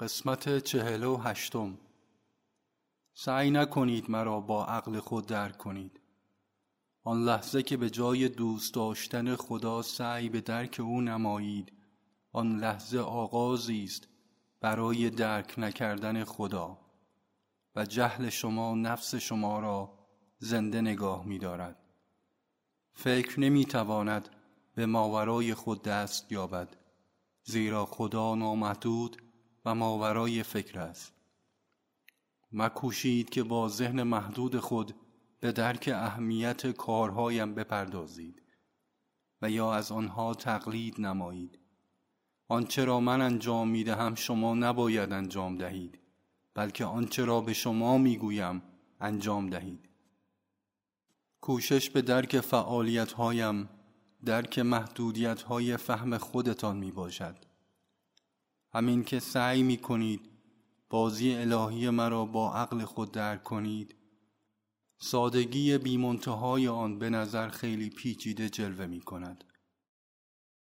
قسمت چهل و هشتم سعی نکنید مرا با عقل خود درک کنید آن لحظه که به جای دوست داشتن خدا سعی به درک او نمایید آن لحظه آغازی است برای درک نکردن خدا و جهل شما نفس شما را زنده نگاه می دارد. فکر نمی تواند به ماورای خود دست یابد زیرا خدا نامحدود و ماورای فکر است. مکوشید که با ذهن محدود خود به درک اهمیت کارهایم بپردازید و یا از آنها تقلید نمایید. آنچه را من انجام می دهم شما نباید انجام دهید بلکه آنچه را به شما می گویم انجام دهید. کوشش به درک فعالیت هایم درک محدودیت های فهم خودتان می باشد همین که سعی می کنید بازی الهی مرا با عقل خود درک کنید. سادگی بیمنتهای آن به نظر خیلی پیچیده جلوه می کند